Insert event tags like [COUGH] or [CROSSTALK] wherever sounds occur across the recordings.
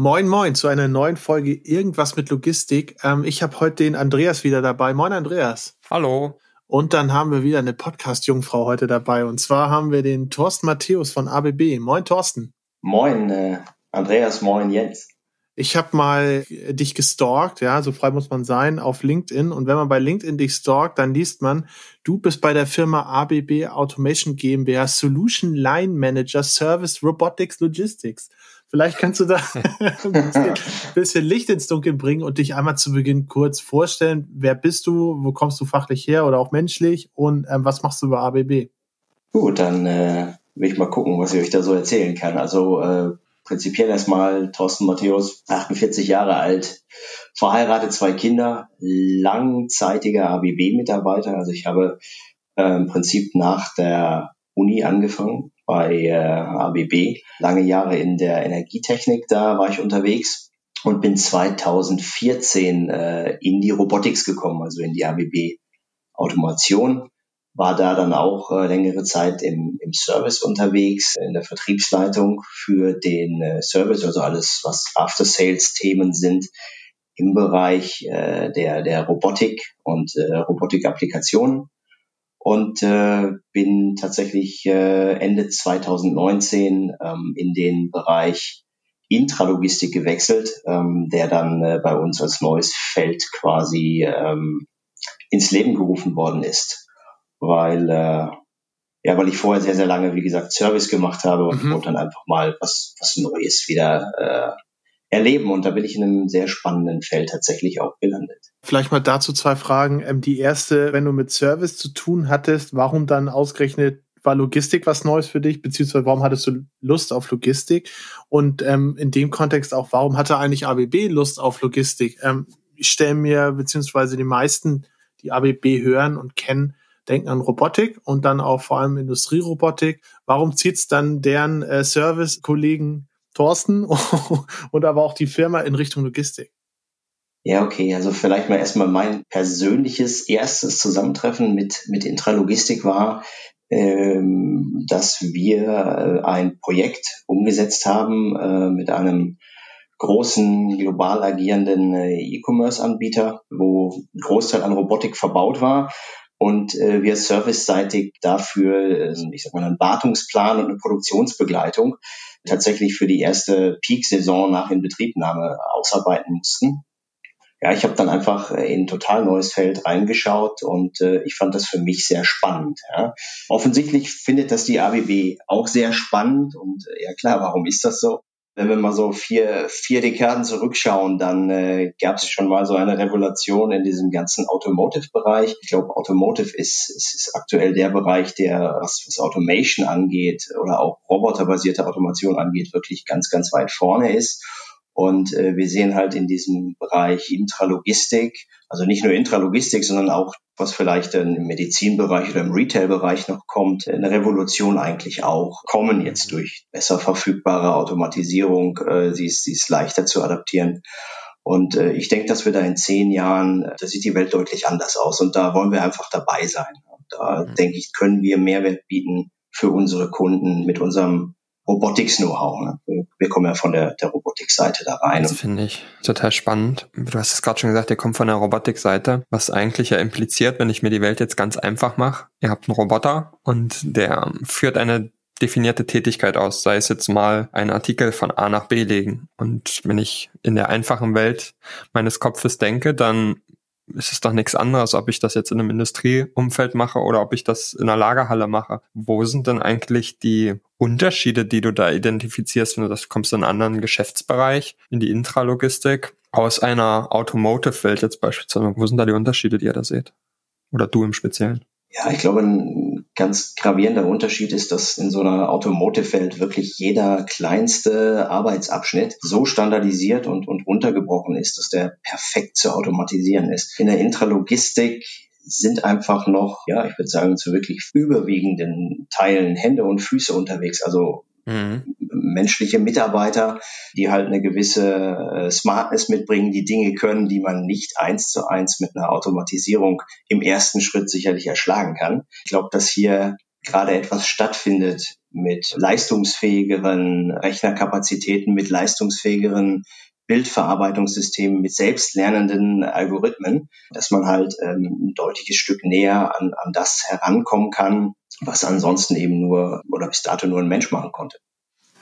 Moin, moin zu einer neuen Folge Irgendwas mit Logistik. Ähm, ich habe heute den Andreas wieder dabei. Moin, Andreas. Hallo. Und dann haben wir wieder eine Podcast-Jungfrau heute dabei. Und zwar haben wir den Thorsten Matthäus von ABB. Moin, Thorsten. Moin, äh, Andreas. Moin, Jens. Ich habe mal dich gestalkt, ja, so frei muss man sein, auf LinkedIn. Und wenn man bei LinkedIn dich stalkt, dann liest man, du bist bei der Firma ABB Automation GmbH Solution Line Manager Service Robotics Logistics. Vielleicht kannst du da [LAUGHS] ein bisschen, bisschen, Licht ins Dunkel bringen und dich einmal zu Beginn kurz vorstellen. Wer bist du? Wo kommst du fachlich her oder auch menschlich? Und ähm, was machst du bei ABB? Gut, dann äh, will ich mal gucken, was ich euch da so erzählen kann. Also äh, prinzipiell erstmal Thorsten Matthäus, 48 Jahre alt, verheiratet, zwei Kinder, langzeitiger ABB-Mitarbeiter. Also ich habe äh, im Prinzip nach der Uni angefangen bei äh, ABB, lange Jahre in der Energietechnik, da war ich unterwegs und bin 2014 äh, in die Robotics gekommen, also in die ABB Automation, war da dann auch äh, längere Zeit im, im Service unterwegs, in der Vertriebsleitung für den äh, Service, also alles, was After-Sales-Themen sind im Bereich äh, der, der Robotik und äh, Robotik-Applikationen und äh, bin tatsächlich äh, Ende 2019 ähm, in den Bereich Intralogistik gewechselt, ähm, der dann äh, bei uns als neues Feld quasi ähm, ins Leben gerufen worden ist, weil äh, ja, weil ich vorher sehr sehr lange wie gesagt Service gemacht habe und mhm. wollte dann einfach mal was was Neues wieder äh, erleben. Und da bin ich in einem sehr spannenden Feld tatsächlich auch gelandet. Vielleicht mal dazu zwei Fragen. Ähm, die erste, wenn du mit Service zu tun hattest, warum dann ausgerechnet war Logistik was Neues für dich, beziehungsweise warum hattest du Lust auf Logistik? Und ähm, in dem Kontext auch, warum hatte eigentlich ABB Lust auf Logistik? Ähm, ich stelle mir, beziehungsweise die meisten, die ABB hören und kennen, denken an Robotik und dann auch vor allem Industrierobotik. Warum zieht es dann deren äh, Service-Kollegen Thorsten [LAUGHS] und aber auch die Firma in Richtung Logistik. Ja, okay. Also vielleicht mal erstmal mein persönliches erstes Zusammentreffen mit, mit Intralogistik war, ähm, dass wir äh, ein Projekt umgesetzt haben äh, mit einem großen global agierenden äh, E-Commerce-Anbieter, wo ein Großteil an Robotik verbaut war und äh, wir serviceseitig dafür, äh, ich sag mal, einen Wartungsplan und eine Produktionsbegleitung tatsächlich für die erste Peak-Saison nach Inbetriebnahme ausarbeiten mussten. Ja, ich habe dann einfach äh, in ein total neues Feld reingeschaut und äh, ich fand das für mich sehr spannend. Ja. Offensichtlich findet das die ABB auch sehr spannend und äh, ja klar, warum ist das so? wenn wir mal so vier, vier Dekaden zurückschauen, dann äh, gab es schon mal so eine Revolution in diesem ganzen Automotive-Bereich. Ich glaube, Automotive ist, ist, ist aktuell der Bereich, der, was, was Automation angeht oder auch roboterbasierte Automation angeht, wirklich ganz, ganz weit vorne ist. Und äh, wir sehen halt in diesem Bereich Intralogistik, also nicht nur Intralogistik, sondern auch, was vielleicht im Medizinbereich oder im Retail-Bereich noch kommt, eine Revolution eigentlich auch kommen jetzt durch besser verfügbare Automatisierung. Äh, sie, ist, sie ist leichter zu adaptieren. Und äh, ich denke, dass wir da in zehn Jahren, da sieht die Welt deutlich anders aus. Und da wollen wir einfach dabei sein. Da mhm. denke ich, können wir Mehrwert bieten für unsere Kunden mit unserem Robotics-Know-how. Ne? Wir kommen ja von der, der Robotik-Seite da rein. Das finde ich total spannend. Du hast es gerade schon gesagt, ihr kommt von der Robotik-Seite, was eigentlich ja impliziert, wenn ich mir die Welt jetzt ganz einfach mache. Ihr habt einen Roboter und der führt eine definierte Tätigkeit aus, sei es jetzt mal einen Artikel von A nach B legen. Und wenn ich in der einfachen Welt meines Kopfes denke, dann ist es doch nichts anderes, ob ich das jetzt in einem Industrieumfeld mache oder ob ich das in einer Lagerhalle mache. Wo sind denn eigentlich die Unterschiede, die du da identifizierst, wenn du das kommst in einen anderen Geschäftsbereich, in die Intralogistik, aus einer Automotive-Welt jetzt beispielsweise? Wo sind da die Unterschiede, die ihr da seht? Oder du im Speziellen? Ja, ich glaube, ein ganz gravierender Unterschied ist, dass in so einer Automotive-Welt wirklich jeder kleinste Arbeitsabschnitt so standardisiert und, und runtergebrochen ist, dass der perfekt zu automatisieren ist. In der Intralogistik sind einfach noch, ja, ich würde sagen, zu wirklich überwiegenden Teilen Hände und Füße unterwegs. Also mhm. menschliche Mitarbeiter, die halt eine gewisse äh, Smartness mitbringen, die Dinge können, die man nicht eins zu eins mit einer Automatisierung im ersten Schritt sicherlich erschlagen kann. Ich glaube, dass hier gerade etwas stattfindet mit leistungsfähigeren Rechnerkapazitäten, mit leistungsfähigeren Bildverarbeitungssystemen mit selbstlernenden Algorithmen, dass man halt ähm, ein deutliches Stück näher an, an das herankommen kann, was ansonsten eben nur oder bis dato nur ein Mensch machen konnte.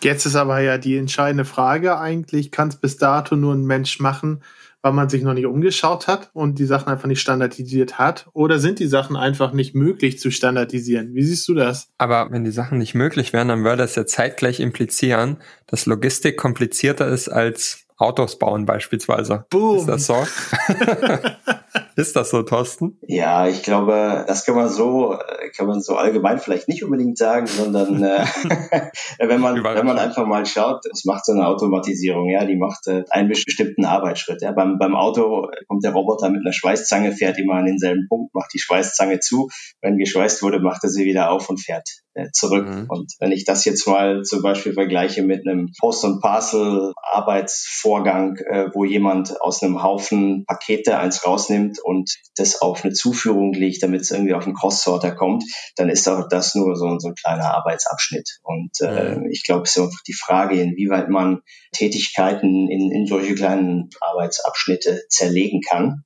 Jetzt ist aber ja die entscheidende Frage eigentlich, kann es bis dato nur ein Mensch machen, weil man sich noch nicht umgeschaut hat und die Sachen einfach nicht standardisiert hat? Oder sind die Sachen einfach nicht möglich zu standardisieren? Wie siehst du das? Aber wenn die Sachen nicht möglich wären, dann würde das ja zeitgleich implizieren, dass Logistik komplizierter ist als Autos bauen beispielsweise. Boom. Ist das so? [LAUGHS] [LAUGHS] Ist das so, Thorsten? Ja, ich glaube, das kann man so, kann man so allgemein vielleicht nicht unbedingt sagen, sondern äh, [LAUGHS] wenn man, wenn man einfach mal schaut, was macht so eine Automatisierung? Ja, die macht äh, einen bestimmten Arbeitsschritt. Ja, beim, beim Auto kommt der Roboter mit einer Schweißzange, fährt immer an denselben Punkt, macht die Schweißzange zu. Wenn geschweißt wurde, macht er sie wieder auf und fährt äh, zurück. Mhm. Und wenn ich das jetzt mal zum Beispiel vergleiche mit einem Post- und Parcel-Arbeitsvorgang, äh, wo jemand aus einem Haufen Pakete eins rausnimmt und das auf eine Zuführung legt, damit es irgendwie auf einen Cross-Sorter kommt, dann ist auch das nur so, so ein kleiner Arbeitsabschnitt. Und äh, mhm. ich glaube, es ist einfach die Frage, inwieweit man Tätigkeiten in, in solche kleinen Arbeitsabschnitte zerlegen kann.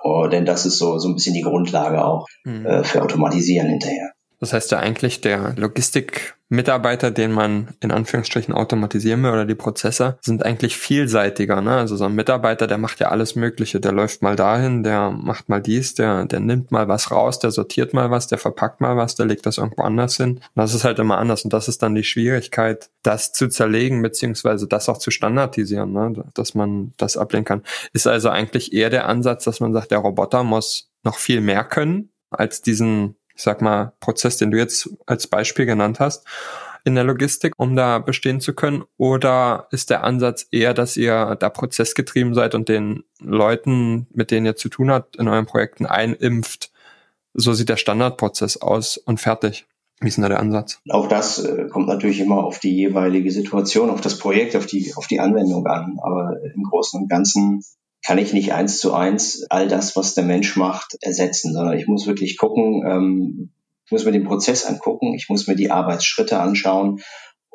Oh, denn das ist so, so ein bisschen die Grundlage auch mhm. äh, für Automatisieren hinterher. Das heißt ja eigentlich, der Logistikmitarbeiter, den man in Anführungsstrichen automatisieren will oder die Prozesse, sind eigentlich vielseitiger. Ne? Also so ein Mitarbeiter, der macht ja alles Mögliche. Der läuft mal dahin, der macht mal dies, der, der nimmt mal was raus, der sortiert mal was, der verpackt mal was, der legt das irgendwo anders hin. Das ist halt immer anders. Und das ist dann die Schwierigkeit, das zu zerlegen, beziehungsweise das auch zu standardisieren, ne? dass man das ablehnen kann. Ist also eigentlich eher der Ansatz, dass man sagt, der Roboter muss noch viel mehr können als diesen ich sag mal, Prozess, den du jetzt als Beispiel genannt hast, in der Logistik, um da bestehen zu können? Oder ist der Ansatz eher, dass ihr da prozessgetrieben seid und den Leuten, mit denen ihr zu tun habt, in euren Projekten einimpft? So sieht der Standardprozess aus und fertig. Wie ist denn da der Ansatz? Auch das äh, kommt natürlich immer auf die jeweilige Situation, auf das Projekt, auf die, auf die Anwendung an. Aber im Großen und Ganzen kann ich nicht eins zu eins all das, was der Mensch macht, ersetzen, sondern ich muss wirklich gucken, ähm, ich muss mir den Prozess angucken, ich muss mir die Arbeitsschritte anschauen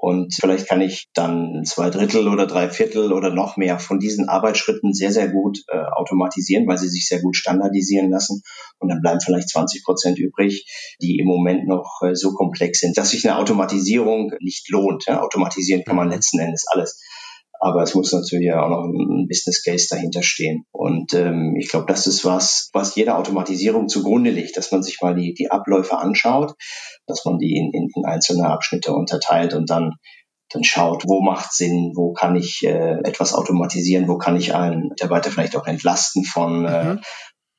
und vielleicht kann ich dann zwei Drittel oder drei Viertel oder noch mehr von diesen Arbeitsschritten sehr, sehr gut äh, automatisieren, weil sie sich sehr gut standardisieren lassen. Und dann bleiben vielleicht 20 Prozent übrig, die im Moment noch äh, so komplex sind, dass sich eine Automatisierung nicht lohnt. Ja, automatisieren kann man mhm. letzten Endes alles. Aber es muss natürlich auch noch ein Business Case dahinter stehen. Und ähm, ich glaube, das ist was, was jeder Automatisierung zugrunde liegt, dass man sich mal die, die Abläufe anschaut, dass man die in, in, in einzelne Abschnitte unterteilt und dann dann schaut, wo macht Sinn, wo kann ich äh, etwas automatisieren, wo kann ich einen Mitarbeiter vielleicht auch entlasten von äh, mhm.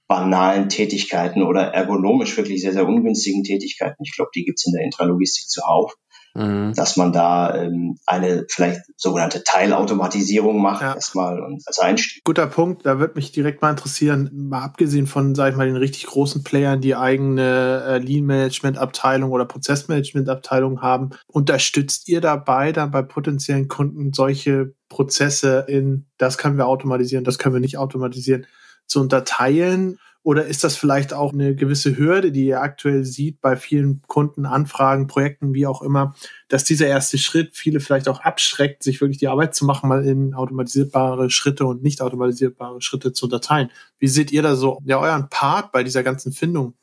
banalen Tätigkeiten oder ergonomisch wirklich sehr, sehr ungünstigen Tätigkeiten. Ich glaube, die gibt's in der Intralogistik zuhauf mhm. dass man da ähm, eine vielleicht sogenannte Teilautomatisierung macht, ja. erstmal und als Einstieg. Guter Punkt, da würde mich direkt mal interessieren, mal abgesehen von, sag ich mal, den richtig großen Playern, die eigene äh, Lean-Management-Abteilung oder Prozessmanagement-Abteilung haben, unterstützt ihr dabei dann bei potenziellen Kunden solche Prozesse in, das können wir automatisieren, das können wir nicht automatisieren, zu unterteilen oder ist das vielleicht auch eine gewisse Hürde, die ihr aktuell sieht bei vielen Kunden, Anfragen, Projekten, wie auch immer, dass dieser erste Schritt viele vielleicht auch abschreckt, sich wirklich die Arbeit zu machen, mal in automatisierbare Schritte und nicht automatisierbare Schritte zu unterteilen? Wie seht ihr da so ja euren Part bei dieser ganzen Findung?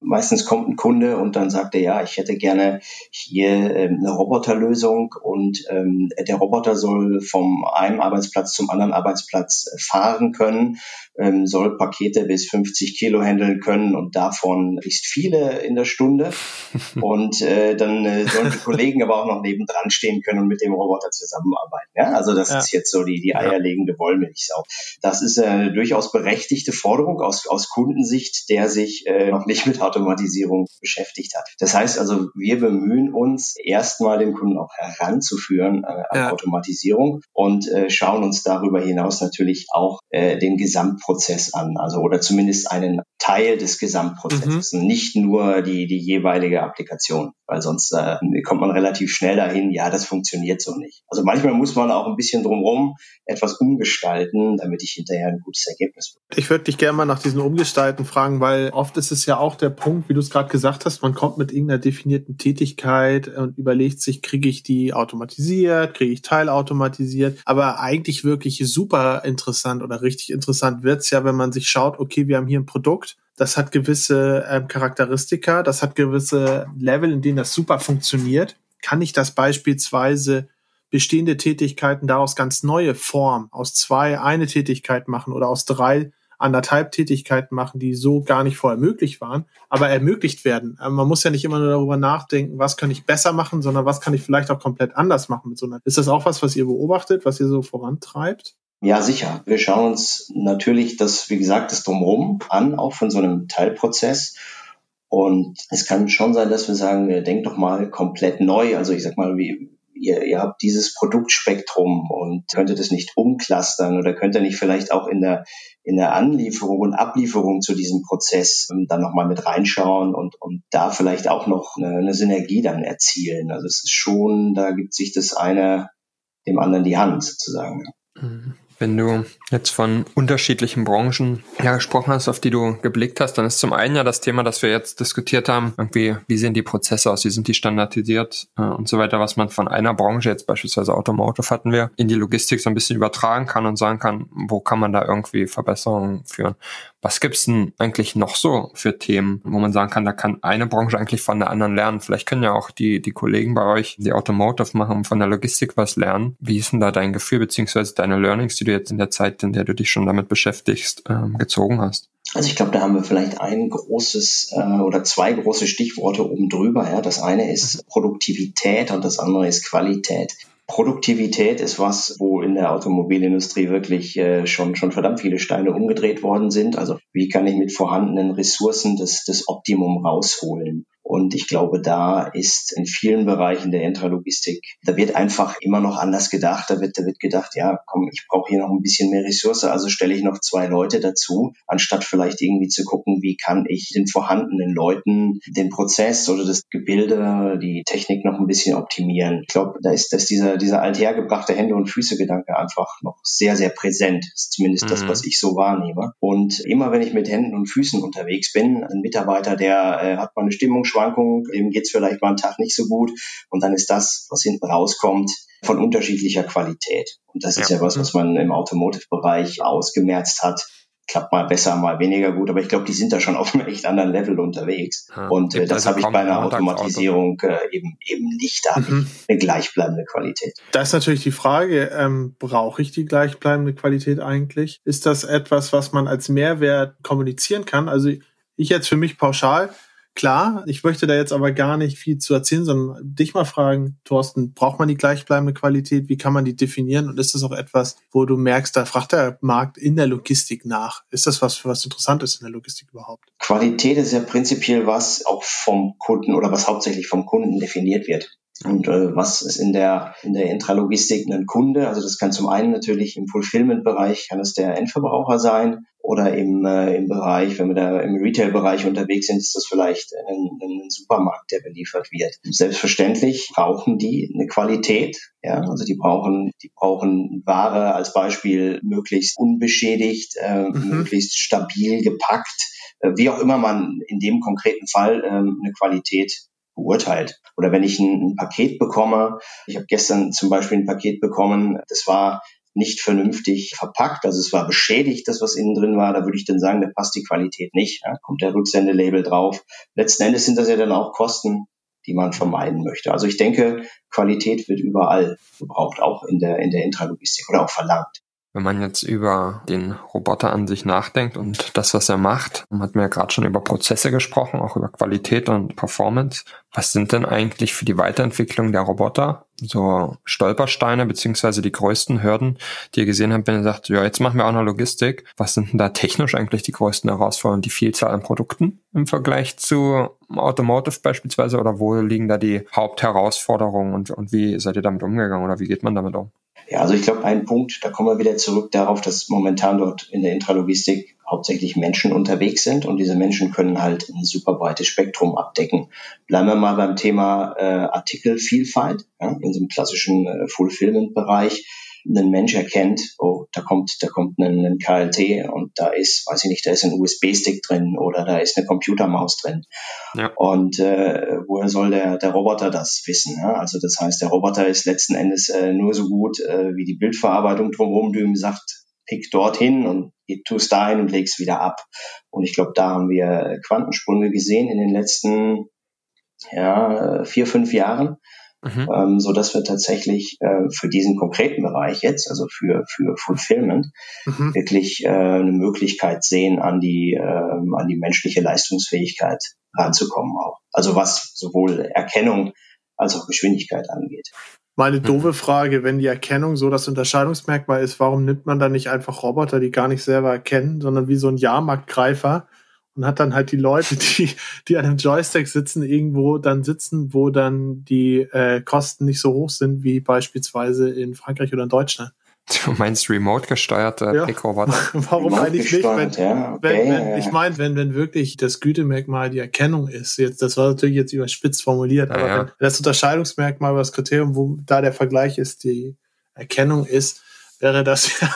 Meistens kommt ein Kunde und dann sagt er, ja, ich hätte gerne hier ähm, eine Roboterlösung und ähm, der Roboter soll vom einen Arbeitsplatz zum anderen Arbeitsplatz äh, fahren können ähm, soll Pakete bis 50 Kilo handeln können und davon möglichst viele in der Stunde. [LAUGHS] und äh, dann äh, sollen die Kollegen aber auch noch nebendran stehen können und mit dem Roboter zusammenarbeiten. Ja? Also das ja. ist jetzt so die, die eierlegende Wollmilchsau. Das ist eine durchaus berechtigte Forderung aus, aus Kundensicht, der sich äh, noch nicht mit Automatisierung beschäftigt hat. Das heißt also, wir bemühen uns erstmal den Kunden auch heranzuführen äh, an ja. Automatisierung und äh, schauen uns darüber hinaus natürlich auch äh, den Gesamtprozess an, also oder zumindest einen Teil des Gesamtprozesses, mhm. nicht nur die, die jeweilige Applikation, weil sonst äh, kommt man relativ schnell dahin, ja, das funktioniert so nicht. Also manchmal muss man auch ein bisschen drumherum etwas umgestalten, damit ich hinterher ein gutes Ergebnis bekomme. Ich würde dich gerne mal nach diesen Umgestalten fragen, weil oft ist es ja auch der Punkt, wie du es gerade gesagt hast, man kommt mit irgendeiner definierten Tätigkeit und überlegt sich, kriege ich die automatisiert, kriege ich teilautomatisiert, aber eigentlich wirklich super interessant oder richtig interessant wird's ja, wenn man sich schaut, okay, wir haben hier ein Produkt, das hat gewisse ähm, Charakteristika, das hat gewisse Level, in denen das super funktioniert. Kann ich das beispielsweise bestehende Tätigkeiten daraus ganz neue Form, aus zwei eine Tätigkeit machen oder aus drei anderthalb Tätigkeiten machen, die so gar nicht vorher möglich waren, aber ermöglicht werden. Ähm, man muss ja nicht immer nur darüber nachdenken, was kann ich besser machen, sondern was kann ich vielleicht auch komplett anders machen mit so einer. Ist das auch was, was ihr beobachtet, was ihr so vorantreibt? Ja, sicher. Wir schauen uns natürlich das, wie gesagt, das Drumherum an, auch von so einem Teilprozess. Und es kann schon sein, dass wir sagen, denkt doch mal komplett neu. Also ich sag mal, wie, ihr, ihr habt dieses Produktspektrum und könntet es nicht umclustern oder könnt ihr nicht vielleicht auch in der, in der Anlieferung und Ablieferung zu diesem Prozess ähm, dann nochmal mit reinschauen und, und da vielleicht auch noch eine, eine Synergie dann erzielen. Also es ist schon, da gibt sich das eine dem anderen die Hand sozusagen. Mhm. Wenn du jetzt von unterschiedlichen Branchen ja gesprochen hast, auf die du geblickt hast, dann ist zum einen ja das Thema, das wir jetzt diskutiert haben, irgendwie, wie sehen die Prozesse aus, wie sind die standardisiert äh, und so weiter, was man von einer Branche, jetzt beispielsweise Automotive hatten wir, in die Logistik so ein bisschen übertragen kann und sagen kann, wo kann man da irgendwie Verbesserungen führen. Was gibt's denn eigentlich noch so für Themen, wo man sagen kann, da kann eine Branche eigentlich von der anderen lernen? Vielleicht können ja auch die, die Kollegen bei euch, die Automotive machen, von der Logistik was lernen. Wie ist denn da dein Gefühl, beziehungsweise deine Learnings, die du jetzt in der Zeit, in der du dich schon damit beschäftigst, ähm, gezogen hast? Also ich glaube, da haben wir vielleicht ein großes äh, oder zwei große Stichworte oben drüber. Ja. Das eine ist Produktivität und das andere ist Qualität. Produktivität ist was, wo in der Automobilindustrie wirklich äh, schon, schon verdammt viele Steine umgedreht worden sind. Also wie kann ich mit vorhandenen Ressourcen das, das Optimum rausholen? Und ich glaube, da ist in vielen Bereichen der Intralogistik, da wird einfach immer noch anders gedacht. Da wird, da wird gedacht, ja, komm, ich brauche hier noch ein bisschen mehr Ressource, also stelle ich noch zwei Leute dazu, anstatt vielleicht irgendwie zu gucken, wie kann ich den vorhandenen Leuten den Prozess oder das Gebilde, die Technik noch ein bisschen optimieren. Ich glaube, da ist, dass dieser, dieser althergebrachte Hände- und Füße-Gedanke einfach noch sehr, sehr präsent. Das ist zumindest mhm. das, was ich so wahrnehme. Und immer wenn ich mit Händen und Füßen unterwegs bin, ein Mitarbeiter, der äh, hat mal eine Stimmungsschwankung, Schwankungen, dem geht's vielleicht mal einen Tag nicht so gut und dann ist das, was hinten rauskommt, von unterschiedlicher Qualität. Und das ist ja, ja was, was man im Automotive-Bereich ausgemerzt hat klappt mal besser, mal weniger gut, aber ich glaube, die sind da schon auf einem echt anderen Level unterwegs. Ja, und äh, das also habe ich bei einer Automatisierung äh, eben eben nicht. Da mhm. eine gleichbleibende Qualität. Da ist natürlich die Frage, ähm, brauche ich die gleichbleibende Qualität eigentlich? Ist das etwas, was man als Mehrwert kommunizieren kann? Also ich jetzt für mich pauschal klar. Ich möchte da jetzt aber gar nicht viel zu erzählen, sondern dich mal fragen, Thorsten, braucht man die gleichbleibende Qualität? Wie kann man die definieren? Und ist das auch etwas, wo du merkst, da fragt der Markt in der Logistik nach? Ist das was, was interessant ist in der Logistik überhaupt? Qualität ist ja prinzipiell was auch vom Kunden oder was hauptsächlich vom Kunden definiert wird. Und äh, was ist in der, in der Intralogistik ein Kunde? Also das kann zum einen natürlich im Fulfillment-Bereich, kann es der Endverbraucher sein oder im, äh, im Bereich, wenn wir da im Retail-Bereich unterwegs sind, ist das vielleicht ein, ein Supermarkt, der beliefert wird. Selbstverständlich brauchen die eine Qualität. Ja, also die brauchen, die brauchen Ware als Beispiel möglichst unbeschädigt, äh, mhm. möglichst stabil gepackt, äh, wie auch immer man in dem konkreten Fall äh, eine Qualität beurteilt. Oder wenn ich ein, ein Paket bekomme, ich habe gestern zum Beispiel ein Paket bekommen, das war nicht vernünftig verpackt, also es war beschädigt, das was innen drin war, da würde ich dann sagen, da passt die Qualität nicht, ja, kommt der Rücksendelabel drauf. Letzten Endes sind das ja dann auch Kosten, die man vermeiden möchte. Also ich denke, Qualität wird überall gebraucht, auch in der, in der Intralogistik oder auch verlangt. Wenn man jetzt über den Roboter an sich nachdenkt und das, was er macht, hat man ja gerade schon über Prozesse gesprochen, auch über Qualität und Performance. Was sind denn eigentlich für die Weiterentwicklung der Roboter so Stolpersteine beziehungsweise die größten Hürden, die ihr gesehen habt, wenn ihr sagt, ja, jetzt machen wir auch noch Logistik. Was sind denn da technisch eigentlich die größten Herausforderungen? Die Vielzahl an Produkten im Vergleich zu Automotive beispielsweise oder wo liegen da die Hauptherausforderungen und, und wie seid ihr damit umgegangen oder wie geht man damit um? Ja, also ich glaube, ein Punkt, da kommen wir wieder zurück darauf, dass momentan dort in der Intralogistik hauptsächlich Menschen unterwegs sind und diese Menschen können halt ein super breites Spektrum abdecken. Bleiben wir mal beim Thema äh, Artikelvielfalt, ja, in so einem klassischen äh, Fulfillment-Bereich ein Mensch erkennt, oh, da kommt, da kommt ein, ein KLT und da ist, weiß ich nicht, da ist ein USB-Stick drin oder da ist eine Computermaus drin. Ja. Und äh, woher soll der, der Roboter das wissen? Ja? Also das heißt, der Roboter ist letzten Endes äh, nur so gut äh, wie die Bildverarbeitung drumherum, ihm sagt, pick dorthin und tust da ein und legst wieder ab. Und ich glaube, da haben wir Quantensprünge gesehen in den letzten ja, vier, fünf Jahren Mhm. Ähm, so dass wir tatsächlich äh, für diesen konkreten Bereich jetzt, also für, für Fulfillment, mhm. wirklich äh, eine Möglichkeit sehen, an die, äh, an die menschliche Leistungsfähigkeit ranzukommen auch. Also was sowohl Erkennung als auch Geschwindigkeit angeht. Meine mhm. doofe Frage, wenn die Erkennung so das Unterscheidungsmerkmal ist, warum nimmt man dann nicht einfach Roboter, die gar nicht selber erkennen, sondern wie so ein Jahrmarktgreifer und hat dann halt die Leute, [LAUGHS] die, die an einem Joystick sitzen, irgendwo dann sitzen, wo dann die äh, Kosten nicht so hoch sind wie beispielsweise in Frankreich oder in Deutschland. Du meinst remote gesteuerte ja. Pick-Roboter? [LAUGHS] Warum remote eigentlich nicht? Wenn, ja, okay, wenn, wenn, ja, ich meine, wenn, wenn wirklich das Gütemerkmal die Erkennung ist, jetzt, das war natürlich jetzt überspitzt formuliert, aber wenn das Unterscheidungsmerkmal, das Kriterium, wo da der Vergleich ist, die Erkennung ist, wäre das [LAUGHS] ja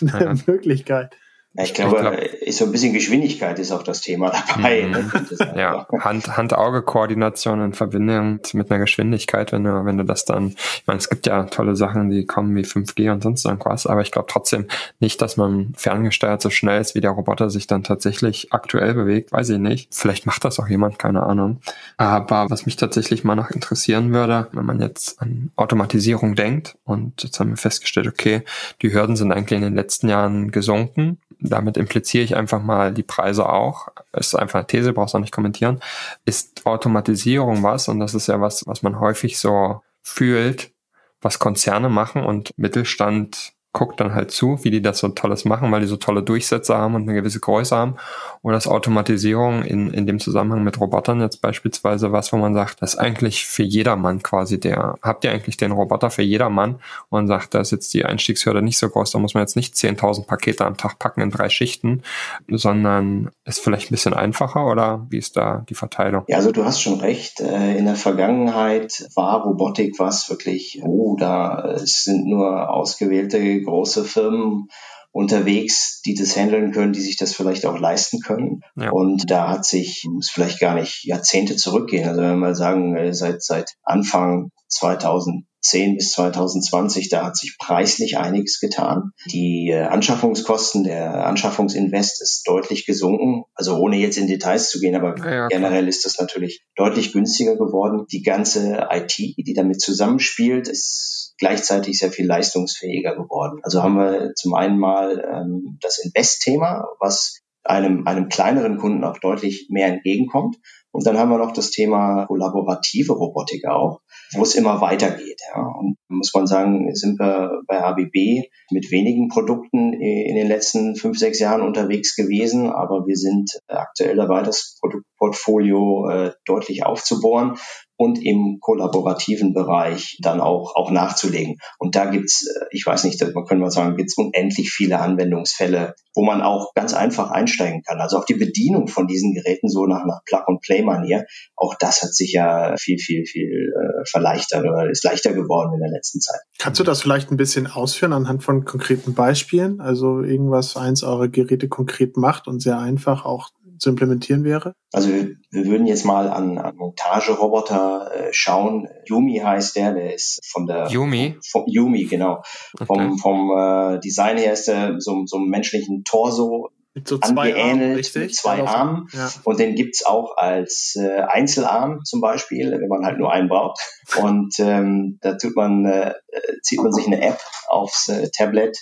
eine Möglichkeit. Ja, ich glaube, ich glaub, ist so ein bisschen Geschwindigkeit ist auch das Thema dabei. Mhm. Ne? ja, Hand-Auge-Koordination in Verbindung mit einer Geschwindigkeit, wenn du, wenn du das dann, ich meine, es gibt ja tolle Sachen, die kommen wie 5G und sonst irgendwas, aber ich glaube trotzdem nicht, dass man ferngesteuert so schnell ist, wie der Roboter sich dann tatsächlich aktuell bewegt, weiß ich nicht. Vielleicht macht das auch jemand, keine Ahnung. Aber was mich tatsächlich mal noch interessieren würde, wenn man jetzt an Automatisierung denkt und jetzt haben wir festgestellt, okay, die Hürden sind eigentlich in den letzten Jahren gesunken damit impliziere ich einfach mal die Preise auch. Ist einfach eine These, brauchst du auch nicht kommentieren. Ist Automatisierung was? Und das ist ja was, was man häufig so fühlt, was Konzerne machen und Mittelstand guckt dann halt zu, wie die das so tolles machen, weil die so tolle Durchsätze haben und eine gewisse Größe haben. Oder ist Automatisierung in, in dem Zusammenhang mit Robotern jetzt beispielsweise was, wo man sagt, das ist eigentlich für jedermann quasi der, habt ihr eigentlich den Roboter für jedermann und sagt, da ist jetzt die Einstiegshürde nicht so groß, da muss man jetzt nicht 10.000 Pakete am Tag packen in drei Schichten, sondern ist vielleicht ein bisschen einfacher oder wie ist da die Verteilung? Ja, also du hast schon recht. Äh, in der Vergangenheit war Robotik was wirklich, oh, da sind nur ausgewählte große Firmen unterwegs, die das handeln können, die sich das vielleicht auch leisten können. Ja. Und da hat sich, muss vielleicht gar nicht Jahrzehnte zurückgehen. Also wenn wir mal sagen, äh, seit, seit Anfang 2000 2010 bis 2020, da hat sich preislich einiges getan. Die äh, Anschaffungskosten, der Anschaffungsinvest ist deutlich gesunken. Also ohne jetzt in Details zu gehen, aber ja, generell ist das natürlich deutlich günstiger geworden. Die ganze IT, die damit zusammenspielt, ist gleichzeitig sehr viel leistungsfähiger geworden. Also haben wir zum einen mal ähm, das Invest-Thema, was einem, einem kleineren Kunden auch deutlich mehr entgegenkommt. Und dann haben wir noch das Thema kollaborative Robotik auch, wo es immer weitergeht. Ja. Und muss man sagen, sind wir bei ABB mit wenigen Produkten in den letzten fünf, sechs Jahren unterwegs gewesen, aber wir sind aktuell dabei, das Produktportfolio äh, deutlich aufzubohren und im kollaborativen Bereich dann auch, auch nachzulegen. Und da gibt's, äh, ich weiß nicht, man könnte mal sagen, gibt's unendlich viele Anwendungsfälle, wo man auch ganz einfach einsteigen kann. Also auch die Bedienung von diesen Geräten so nach, nach Plug-and-Play-Manier, auch das hat sich ja viel, viel, viel äh, verleichtert oder ist leichter geworden in der letzten Zeit. Kannst du das vielleicht ein bisschen ausführen anhand von konkreten Beispielen? Also irgendwas eins eurer Geräte konkret macht und sehr einfach auch zu implementieren wäre? Also wir, wir würden jetzt mal an, an Montageroboter äh, schauen. Yumi heißt der, der ist von der Yumi, vom, Yumi genau. Okay. Vom, vom äh, Design her ist er so, so einem menschlichen Torso mit so zwei Armen, mit zwei Armen. Ja. Und den gibt's auch als äh, Einzelarm zum Beispiel, wenn man halt nur einen braucht. Und ähm, da tut man, äh, zieht man sich eine App aufs äh, Tablet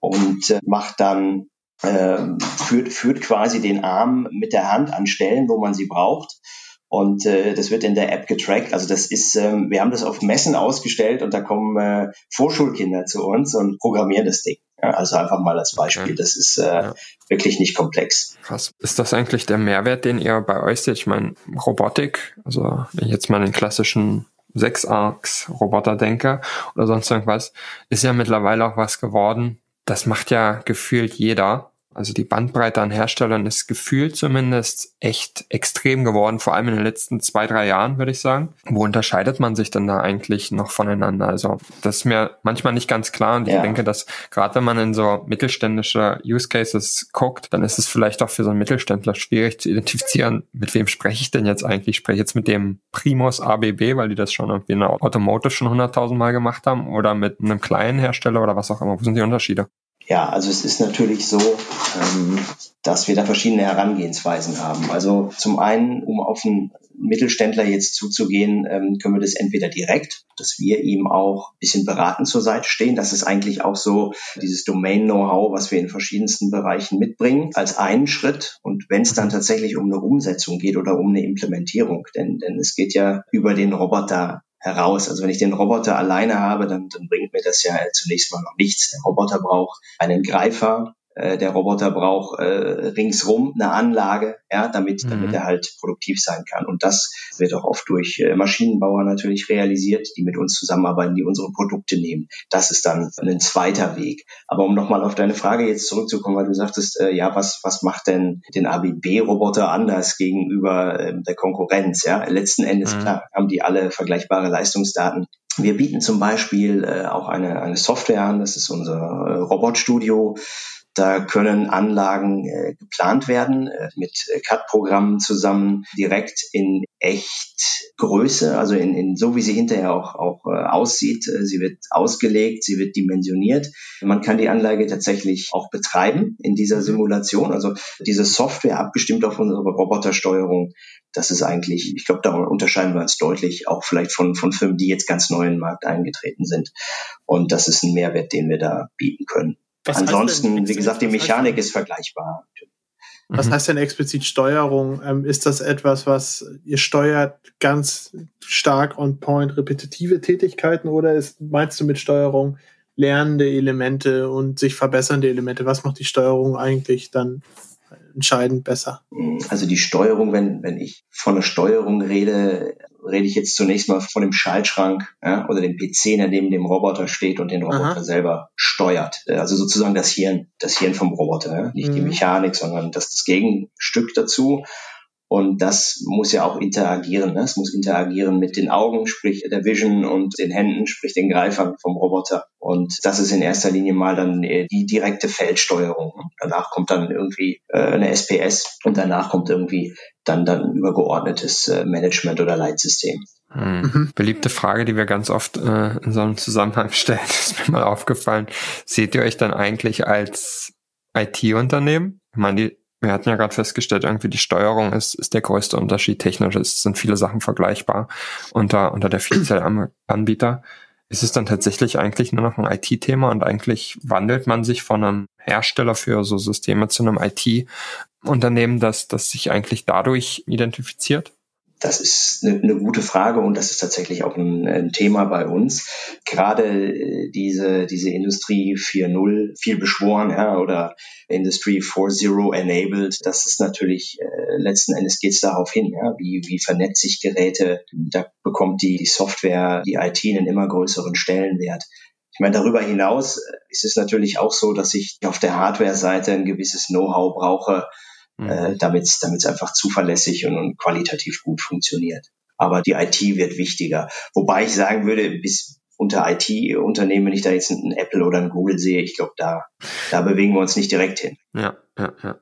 und äh, macht dann äh, führt, führt quasi den Arm mit der Hand an Stellen, wo man sie braucht. Und äh, das wird in der App getrackt. Also das ist, ähm, wir haben das auf Messen ausgestellt und da kommen äh, Vorschulkinder zu uns und programmieren das Ding. Ja, also einfach mal als Beispiel. Das ist äh, ja. wirklich nicht komplex. Krass. Ist das eigentlich der Mehrwert, den ihr bei euch seht? Ich meine, Robotik, also wenn ich jetzt mal den klassischen Sechs-Arcs-Roboter denke oder sonst irgendwas, ist ja mittlerweile auch was geworden. Das macht ja gefühlt jeder. Also die Bandbreite an Herstellern ist gefühlt zumindest echt extrem geworden, vor allem in den letzten zwei, drei Jahren, würde ich sagen. Wo unterscheidet man sich denn da eigentlich noch voneinander? Also das ist mir manchmal nicht ganz klar und ich denke, dass gerade wenn man in so mittelständische Use Cases guckt, dann ist es vielleicht auch für so einen Mittelständler schwierig zu identifizieren, mit wem spreche ich denn jetzt eigentlich? Ich spreche jetzt mit dem Primus ABB, weil die das schon irgendwie in der Automotive schon 100.000 Mal gemacht haben oder mit einem kleinen Hersteller oder was auch immer. Wo sind die Unterschiede? Ja, also es ist natürlich so, ähm, dass wir da verschiedene Herangehensweisen haben. Also zum einen, um auf einen Mittelständler jetzt zuzugehen, ähm, können wir das entweder direkt, dass wir ihm auch ein bisschen beratend zur Seite stehen. Das ist eigentlich auch so dieses Domain-Know-how, was wir in verschiedensten Bereichen mitbringen, als einen Schritt. Und wenn es dann tatsächlich um eine Umsetzung geht oder um eine Implementierung, denn, denn es geht ja über den Roboter heraus. Also wenn ich den Roboter alleine habe, dann, dann bringt mir das ja zunächst mal noch nichts. Der Roboter braucht einen Greifer, äh, der Roboter braucht äh, ringsrum eine Anlage, ja, damit, mhm. damit er halt produktiv sein kann. Und das wird auch oft durch äh, Maschinenbauer natürlich realisiert, die mit uns zusammenarbeiten, die unsere Produkte nehmen. Das ist dann ein zweiter Weg. Aber um nochmal auf deine Frage jetzt zurückzukommen, weil du sagtest, äh, ja, was, was macht denn den ABB-Roboter anders gegenüber äh, der Konkurrenz? Ja, letzten Endes, mhm. klar, haben die alle vergleichbare Leistungsdaten. Wir bieten zum Beispiel äh, auch eine, eine Software an, das ist unser äh, Robotstudio. Da können Anlagen äh, geplant werden äh, mit äh, CAD-Programmen zusammen direkt in echt Größe, also in, in so wie sie hinterher auch, auch äh, aussieht. Äh, sie wird ausgelegt, sie wird dimensioniert. Man kann die Anlage tatsächlich auch betreiben in dieser. Simulation. Also diese Software abgestimmt auf unsere Robotersteuerung, das ist eigentlich, ich glaube, da unterscheiden wir uns deutlich, auch vielleicht von, von Firmen, die jetzt ganz neu in den Markt eingetreten sind. Und das ist ein Mehrwert, den wir da bieten können. Was Ansonsten, wie gesagt, die Mechanik ist vergleichbar. Was mhm. heißt denn explizit Steuerung? Ähm, ist das etwas, was ihr steuert ganz stark on point repetitive Tätigkeiten oder ist, meinst du mit Steuerung lernende Elemente und sich verbessernde Elemente? Was macht die Steuerung eigentlich dann entscheidend besser? Also die Steuerung, wenn, wenn ich von der Steuerung rede, rede ich jetzt zunächst mal von dem Schaltschrank ja, oder dem PC, der neben dem Roboter steht und den Roboter Aha. selber steuert. Also sozusagen das Hirn, das Hirn vom Roboter, ja? nicht mhm. die Mechanik, sondern das, das Gegenstück dazu. Und das muss ja auch interagieren. Ne? Es muss interagieren mit den Augen, sprich der Vision und den Händen, sprich den Greifern vom Roboter. Und das ist in erster Linie mal dann äh, die direkte Feldsteuerung. Danach kommt dann irgendwie äh, eine SPS und danach kommt irgendwie dann dann übergeordnetes äh, Management oder Leitsystem. Hm. Mhm. Beliebte Frage, die wir ganz oft äh, in so einem Zusammenhang [LAUGHS] stellen, ist mir mal aufgefallen. Seht ihr euch dann eigentlich als IT-Unternehmen? Ich meine, die wir hatten ja gerade festgestellt, irgendwie die Steuerung ist, ist der größte Unterschied. Technisch es sind viele Sachen vergleichbar unter, unter der Vielzahl Anbieter. Ist es dann tatsächlich eigentlich nur noch ein IT-Thema und eigentlich wandelt man sich von einem Hersteller für so Systeme zu einem IT-Unternehmen, das, das sich eigentlich dadurch identifiziert? Das ist eine, eine, gute Frage und das ist tatsächlich auch ein, ein Thema bei uns. Gerade äh, diese, diese Industrie 4.0, viel beschworen, ja, oder Industry 4.0 enabled, das ist natürlich, äh, letzten Endes geht es darauf hin, ja, wie, wie vernetzt sich Geräte, da bekommt die, die Software, die IT einen immer größeren Stellenwert. Ich meine, darüber hinaus äh, ist es natürlich auch so, dass ich auf der Hardware-Seite ein gewisses Know-how brauche, mhm. äh, damit es einfach zuverlässig und, und qualitativ gut funktioniert. Aber die IT wird wichtiger. Wobei ich sagen würde, bis unter IT-Unternehmen, wenn ich da jetzt einen Apple oder einen Google sehe, ich glaube, da, da bewegen wir uns nicht direkt hin. Ja, ja, ja.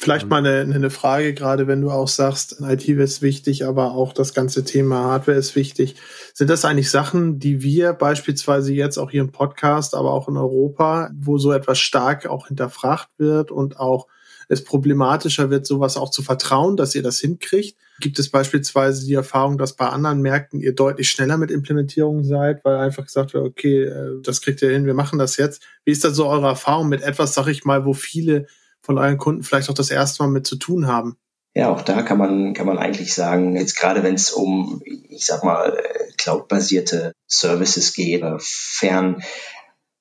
Vielleicht mhm. mal eine, eine Frage, gerade wenn du auch sagst, IT ist wichtig, aber auch das ganze Thema Hardware ist wichtig. Sind das eigentlich Sachen, die wir beispielsweise jetzt auch hier im Podcast, aber auch in Europa, wo so etwas stark auch hinterfragt wird und auch es problematischer wird, sowas auch zu vertrauen, dass ihr das hinkriegt? Gibt es beispielsweise die Erfahrung, dass bei anderen Märkten ihr deutlich schneller mit Implementierungen seid, weil einfach gesagt wird, okay, äh, das kriegt ihr hin, wir machen das jetzt. Wie ist da so eure Erfahrung mit etwas, sag ich mal, wo viele von euren Kunden vielleicht auch das erste Mal mit zu tun haben? Ja, auch da kann man, kann man eigentlich sagen, jetzt gerade wenn es um, ich sag mal, cloud-basierte Services geht, Fernunterstützung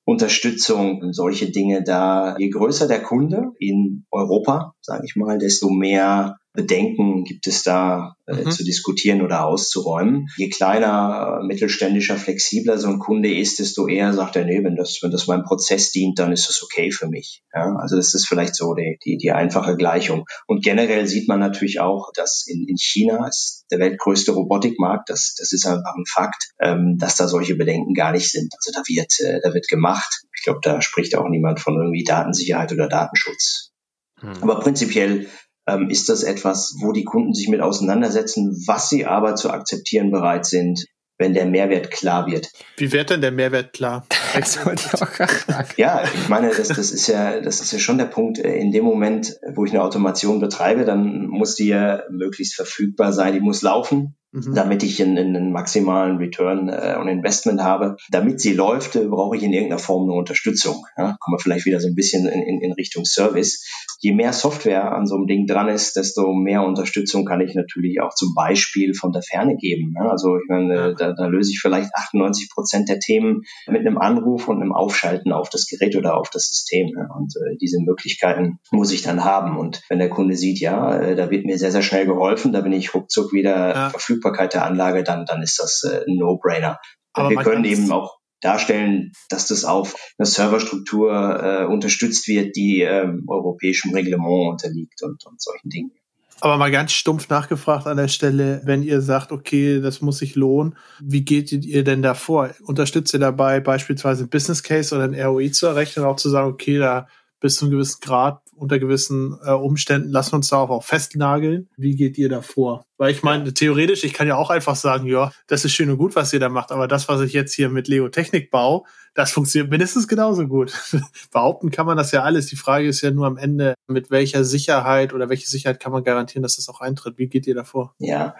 und solche Dinge da, je größer der Kunde in Europa, sage ich mal, desto mehr Bedenken gibt es da äh, mhm. zu diskutieren oder auszuräumen. Je kleiner, mittelständischer, flexibler so ein Kunde ist, desto eher sagt er, nee, wenn das, wenn das meinem Prozess dient, dann ist das okay für mich. Ja, also das ist vielleicht so die, die, die einfache Gleichung. Und generell sieht man natürlich auch, dass in, in China ist der weltgrößte Robotikmarkt, das, das ist einfach ein Fakt, ähm, dass da solche Bedenken gar nicht sind. Also da wird, äh, da wird gemacht. Ich glaube, da spricht auch niemand von irgendwie Datensicherheit oder Datenschutz. Hm. Aber prinzipiell ähm, ist das etwas, wo die Kunden sich mit auseinandersetzen, was sie aber zu akzeptieren bereit sind, wenn der Mehrwert klar wird. Wie wird denn der Mehrwert klar? [LAUGHS] Das wollte ich auch fragen. Ja, ich meine, das, das ist ja, das ist ja schon der Punkt. Äh, in dem Moment, wo ich eine Automation betreibe, dann muss die ja möglichst verfügbar sein, die muss laufen mhm. damit ich einen, einen maximalen Return äh, und Investment habe. Damit sie läuft, äh, brauche ich in irgendeiner Form eine Unterstützung. Ja? Kommen wir vielleicht wieder so ein bisschen in, in, in Richtung Service. Je mehr Software an so einem Ding dran ist, desto mehr Unterstützung kann ich natürlich auch zum Beispiel von der Ferne geben. Ja? Also ich meine, ja. da, da löse ich vielleicht 98 Prozent der Themen mit einem Anruf und einem Aufschalten auf das Gerät oder auf das System. Ja? Und äh, diese Möglichkeiten muss ich dann haben. Und wenn der Kunde sieht, ja, äh, da wird mir sehr, sehr schnell geholfen, da bin ich ruckzuck wieder verfügbar Verfügbarkeit der Anlage, dann, dann ist das äh, ein No-Brainer. Aber wir können eben auch darstellen, dass das auf einer Serverstruktur äh, unterstützt wird, die ähm, europäischem Reglement unterliegt und, und solchen Dingen. Aber mal ganz stumpf nachgefragt an der Stelle, wenn ihr sagt, okay, das muss sich lohnen, wie geht ihr denn davor? Unterstützt ihr dabei beispielsweise ein Business Case oder ein ROI zu errechnen, auch zu sagen, okay, da bis zu einem gewissen Grad unter gewissen äh, Umständen lassen wir uns darauf auch festnageln. Wie geht ihr da vor? Weil ich meine, theoretisch, ich kann ja auch einfach sagen, ja, das ist schön und gut, was ihr da macht, aber das, was ich jetzt hier mit Lego Technik baue, das funktioniert mindestens genauso gut. [LAUGHS] Behaupten kann man das ja alles. Die Frage ist ja nur am Ende, mit welcher Sicherheit oder welche Sicherheit kann man garantieren, dass das auch eintritt? Wie geht ihr davor? Ja,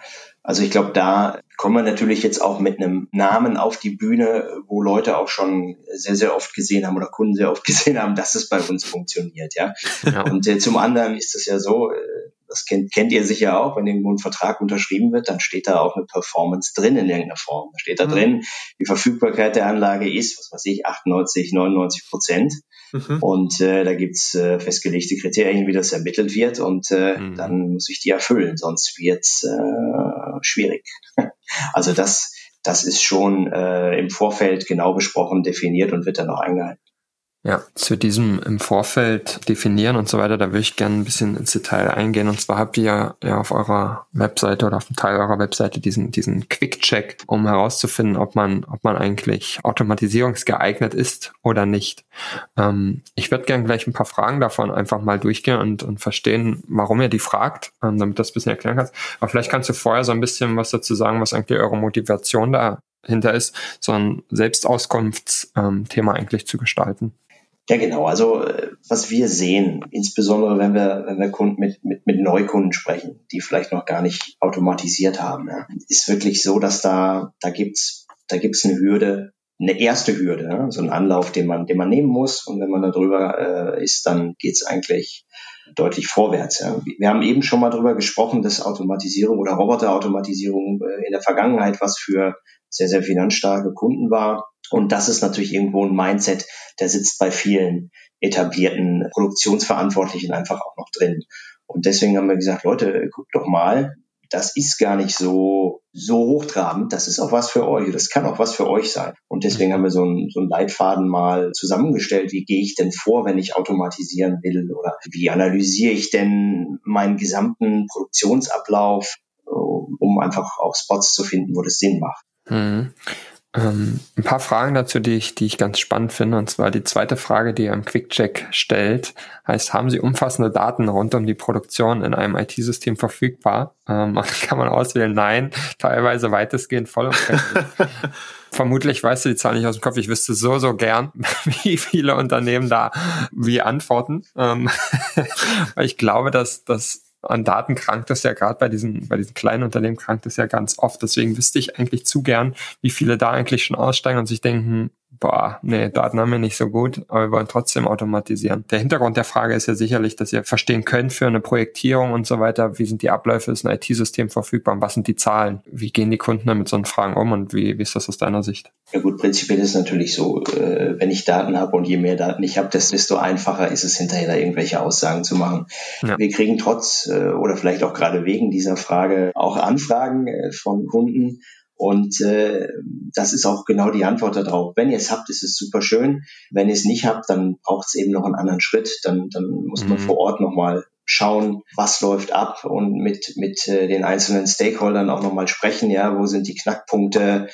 also ich glaube, da kommen wir natürlich jetzt auch mit einem Namen auf die Bühne, wo Leute auch schon sehr, sehr oft gesehen haben oder Kunden sehr oft [LAUGHS] gesehen haben, dass es bei uns funktioniert. Ja. ja. Und äh, zum anderen ist es ja so, äh, das kennt, kennt ihr sicher auch, wenn irgendwo ein Vertrag unterschrieben wird, dann steht da auch eine Performance drin in irgendeiner Form. Da steht da mhm. drin, die Verfügbarkeit der Anlage ist, was weiß ich, 98, 99 Prozent. Mhm. Und äh, da gibt's äh, festgelegte Kriterien, wie das ermittelt wird und äh, mhm. dann muss ich die erfüllen, sonst wird's äh, schwierig. [LAUGHS] also das, das ist schon äh, im Vorfeld genau besprochen, definiert und wird dann auch eingehalten. Ja, zu diesem im Vorfeld definieren und so weiter, da würde ich gerne ein bisschen ins Detail eingehen. Und zwar habt ihr ja auf eurer Webseite oder auf dem Teil eurer Webseite diesen, diesen Quick-Check, um herauszufinden, ob man, ob man eigentlich automatisierungsgeeignet ist oder nicht. Ähm, ich würde gerne gleich ein paar Fragen davon einfach mal durchgehen und, und verstehen, warum ihr die fragt, ähm, damit das ein bisschen erklären kannst. Aber vielleicht kannst du vorher so ein bisschen was dazu sagen, was eigentlich eure Motivation dahinter ist, so ein Selbstauskunftsthema ähm, eigentlich zu gestalten. Ja, genau. Also äh, was wir sehen, insbesondere wenn wir, wenn wir Kunden mit, mit, mit Neukunden sprechen, die vielleicht noch gar nicht automatisiert haben, ja, ist wirklich so, dass da, da gibt's da gibt's eine Hürde, eine erste Hürde, ja, so ein Anlauf, den man, den man nehmen muss. Und wenn man da drüber äh, ist, dann geht's eigentlich deutlich vorwärts. Ja. Wir haben eben schon mal drüber gesprochen, dass Automatisierung oder Roboterautomatisierung äh, in der Vergangenheit was für sehr, sehr finanzstarke Kunden war. Und das ist natürlich irgendwo ein Mindset, der sitzt bei vielen etablierten Produktionsverantwortlichen einfach auch noch drin. Und deswegen haben wir gesagt, Leute, guckt doch mal, das ist gar nicht so, so hochtrabend. Das ist auch was für euch. Das kann auch was für euch sein. Und deswegen haben wir so einen, so einen Leitfaden mal zusammengestellt. Wie gehe ich denn vor, wenn ich automatisieren will? Oder wie analysiere ich denn meinen gesamten Produktionsablauf, um einfach auch Spots zu finden, wo das Sinn macht? Mhm. Ähm, ein paar Fragen dazu, die ich, die ich ganz spannend finde. Und zwar die zweite Frage, die ihr im Quick-Check stellt, heißt, haben Sie umfassende Daten rund um die Produktion in einem IT-System verfügbar? Ähm, [LAUGHS] kann man auswählen, nein, teilweise weitestgehend voll. [LAUGHS] vermutlich weißt du die Zahl nicht aus dem Kopf. Ich wüsste so, so gern, [LAUGHS] wie viele Unternehmen da wie antworten. Ähm, weil ich glaube, dass, dass an Daten krankt das ja gerade bei diesen, bei diesen kleinen Unternehmen krankt das ja ganz oft. Deswegen wüsste ich eigentlich zu gern, wie viele da eigentlich schon aussteigen und sich denken, boah, nee, Daten haben wir nicht so gut, aber wir wollen trotzdem automatisieren. Der Hintergrund der Frage ist ja sicherlich, dass ihr verstehen könnt für eine Projektierung und so weiter, wie sind die Abläufe, ist ein IT-System verfügbar und was sind die Zahlen? Wie gehen die Kunden damit so einen Fragen um und wie, wie ist das aus deiner Sicht? Ja gut, prinzipiell ist es natürlich so, äh, wenn ich Daten habe und je mehr Daten ich habe, desto einfacher ist es hinterher da irgendwelche Aussagen zu machen. Ja. Wir kriegen trotz äh, oder vielleicht auch gerade wegen dieser Frage auch Anfragen äh, von Kunden, und äh, das ist auch genau die Antwort darauf. Wenn ihr es habt, ist es super schön. Wenn ihr es nicht habt, dann braucht es eben noch einen anderen Schritt. Dann, dann muss man mhm. vor Ort nochmal schauen, was läuft ab und mit, mit äh, den einzelnen Stakeholdern auch nochmal sprechen, ja, wo sind die Knackpunkte,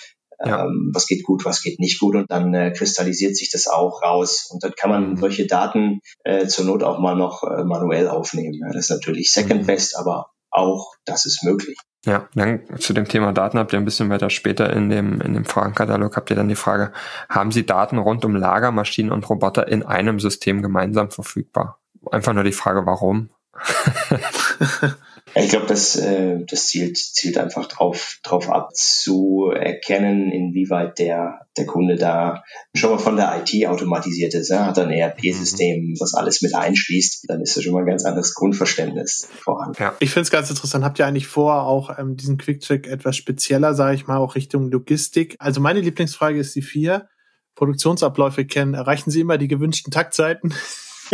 ja. ähm, was geht gut, was geht nicht gut und dann äh, kristallisiert sich das auch raus und dann kann man mhm. solche Daten äh, zur Not auch mal noch äh, manuell aufnehmen. Ja, das ist natürlich second mhm. best, aber auch das ist möglich. Ja, dann zu dem Thema Daten habt ihr ein bisschen weiter später in dem, in dem Fragenkatalog habt ihr dann die Frage, haben Sie Daten rund um Lagermaschinen und Roboter in einem System gemeinsam verfügbar? Einfach nur die Frage, warum? [LAUGHS] Ich glaube, das, äh, das zielt, zielt einfach drauf, drauf ab, zu erkennen, inwieweit der, der Kunde da schon mal von der IT automatisiert ist. Er hat ein ERP-System, was alles mit einschließt. Dann ist da schon mal ein ganz anderes Grundverständnis vorhanden. Ja. Ich finde es ganz interessant. Habt ihr eigentlich vor, auch ähm, diesen Quick-Check etwas spezieller, sage ich mal, auch Richtung Logistik? Also meine Lieblingsfrage ist die vier. Produktionsabläufe kennen. Erreichen Sie immer die gewünschten Taktzeiten?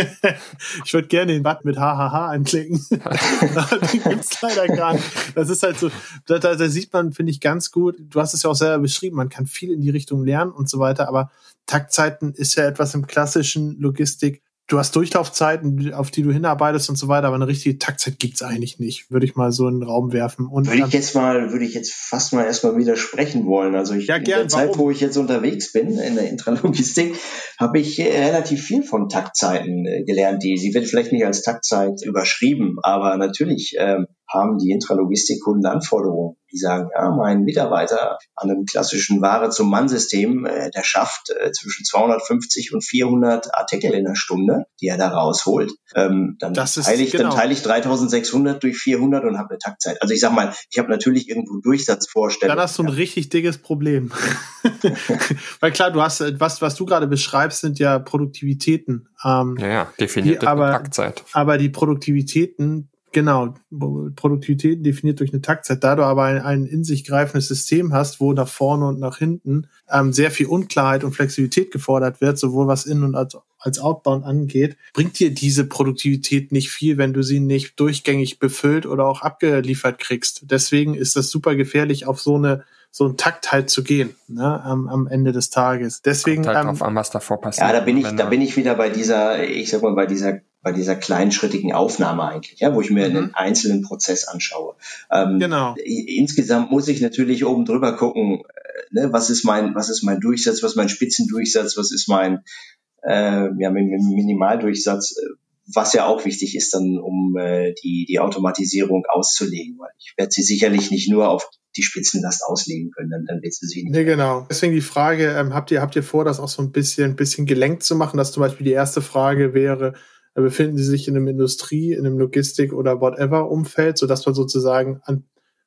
[LAUGHS] ich würde gerne den Button mit HHH anklicken. [LAUGHS] den gibt's leider gar nicht. Das ist halt so, da, da, da sieht man, finde ich, ganz gut. Du hast es ja auch selber beschrieben, man kann viel in die Richtung lernen und so weiter, aber Taktzeiten ist ja etwas im klassischen Logistik du hast Durchlaufzeiten, auf die du hinarbeitest und so weiter, aber eine richtige Taktzeit gibt's eigentlich nicht, würde ich mal so in den Raum werfen. Und würde ich jetzt mal, würde ich jetzt fast mal erstmal widersprechen wollen. Also ich, ja, gern, in der Zeit, warum? wo ich jetzt unterwegs bin, in der Intralogistik, habe ich äh, relativ viel von Taktzeiten äh, gelernt. Die, sie wird vielleicht nicht als Taktzeit überschrieben, aber natürlich ähm, haben die Intralogistikkunden Anforderungen. Die sagen, ja, mein Mitarbeiter an einem klassischen Ware zum Mann-System, äh, der schafft äh, zwischen 250 und 400 Artikel in der Stunde, die er da rausholt. Ähm, dann, teile ich, genau. dann teile ich 3600 durch 400 und habe eine Taktzeit. Also ich sag mal, ich habe natürlich irgendwo Durchsatzvorstellungen. Dann hast du ein richtig dickes Problem. [LAUGHS] Weil klar, du hast, was, was du gerade beschreibst, sind ja Produktivitäten. Ähm, ja, ja, definierte die, aber, Taktzeit. Aber die Produktivitäten, Genau, Produktivität definiert durch eine Taktzeit. Da du aber ein, ein, in sich greifendes System hast, wo nach vorne und nach hinten ähm, sehr viel Unklarheit und Flexibilität gefordert wird, sowohl was in und als, als Outbound angeht, bringt dir diese Produktivität nicht viel, wenn du sie nicht durchgängig befüllt oder auch abgeliefert kriegst. Deswegen ist das super gefährlich, auf so eine so einen Takt halt zu gehen ne, am, am Ende des Tages. Deswegen Kommt halt ähm, drauf an, was davor passiert. Ja, da bin ich, da bin ich wieder bei dieser, ich sag mal, bei dieser bei dieser kleinschrittigen Aufnahme eigentlich, ja, wo ich mir mhm. einen einzelnen Prozess anschaue. Ähm, genau. Insgesamt muss ich natürlich oben drüber gucken, äh, ne, was ist mein, was ist mein Durchsatz, was ist mein Spitzendurchsatz, was ist mein äh, ja, Minimaldurchsatz, äh, was ja auch wichtig ist dann, um äh, die, die Automatisierung auszulegen, weil ich werde sie sicherlich nicht nur auf die Spitzenlast auslegen können, dann, dann wird sie sich nicht. Nee, genau. Deswegen die Frage, ähm, habt ihr, habt ihr vor, das auch so ein bisschen, bisschen gelenkt zu machen, dass zum Beispiel die erste Frage wäre, befinden sie sich in einem Industrie, in einem Logistik oder whatever Umfeld, sodass man sozusagen an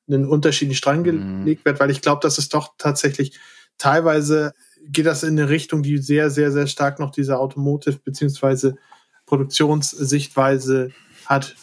einen unterschiedlichen Strang mhm. gelegt wird, weil ich glaube, dass es doch tatsächlich teilweise geht das in eine Richtung, die sehr, sehr, sehr stark noch diese Automotive beziehungsweise Produktionssichtweise hat,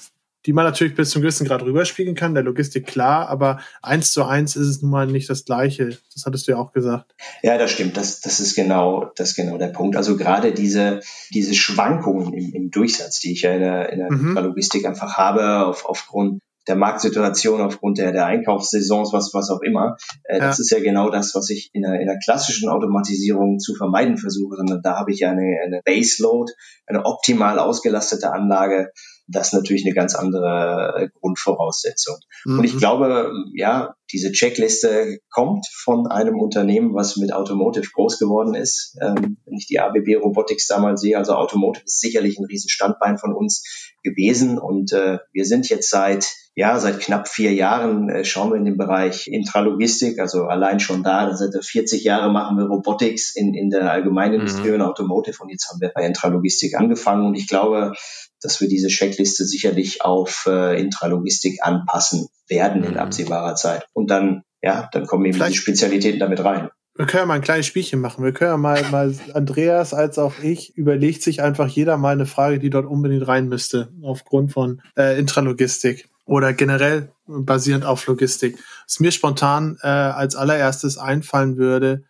die man natürlich bis zum gewissen Grad rüberspiegeln kann, der Logistik klar, aber eins zu eins ist es nun mal nicht das Gleiche. Das hattest du ja auch gesagt. Ja, das stimmt. Das, das ist genau, das ist genau der Punkt. Also gerade diese, diese Schwankungen im, im Durchsatz, die ich ja in der, in der mhm. Logistik einfach habe, auf, aufgrund der Marktsituation, aufgrund der, der Einkaufssaisons, was, was auch immer. Äh, ja. Das ist ja genau das, was ich in der, in der klassischen Automatisierung zu vermeiden versuche, sondern da habe ich ja eine, eine Baseload, eine optimal ausgelastete Anlage, das ist natürlich eine ganz andere äh, Grundvoraussetzung. Mhm. Und ich glaube, ja, diese Checkliste kommt von einem Unternehmen, was mit Automotive groß geworden ist. Ähm, wenn ich die ABB Robotics damals sehe, also Automotive ist sicherlich ein Riesenstandbein von uns gewesen. Und äh, wir sind jetzt seit ja, seit knapp vier Jahren äh, schauen wir in den Bereich Intralogistik, also allein schon da, seit 40 Jahren machen wir Robotics in, in der Allgemeinindustrie mhm. und Automotive und jetzt haben wir bei Intralogistik angefangen und ich glaube, dass wir diese Checkliste sicherlich auf äh, Intralogistik anpassen werden in mhm. absehbarer Zeit. Und dann, ja, dann kommen eben Vielleicht die Spezialitäten damit rein. Wir können ja mal ein kleines Spielchen machen. Wir können ja mal, mal Andreas als auch ich überlegt sich einfach jeder mal eine Frage, die dort unbedingt rein müsste, aufgrund von äh, Intralogistik oder generell basierend auf Logistik. Was mir spontan äh, als allererstes einfallen würde,